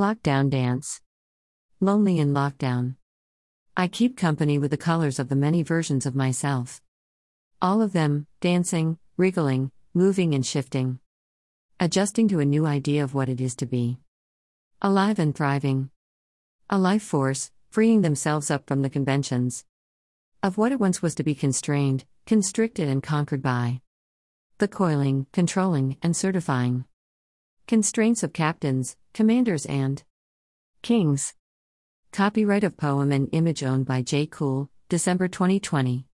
Lockdown Dance. Lonely in lockdown. I keep company with the colors of the many versions of myself. All of them, dancing, wriggling, moving, and shifting. Adjusting to a new idea of what it is to be. Alive and thriving. A life force, freeing themselves up from the conventions. Of what it once was to be constrained, constricted, and conquered by. The coiling, controlling, and certifying. Constraints of captains, commanders, and kings. Copyright of poem and image owned by J. Cool, December 2020.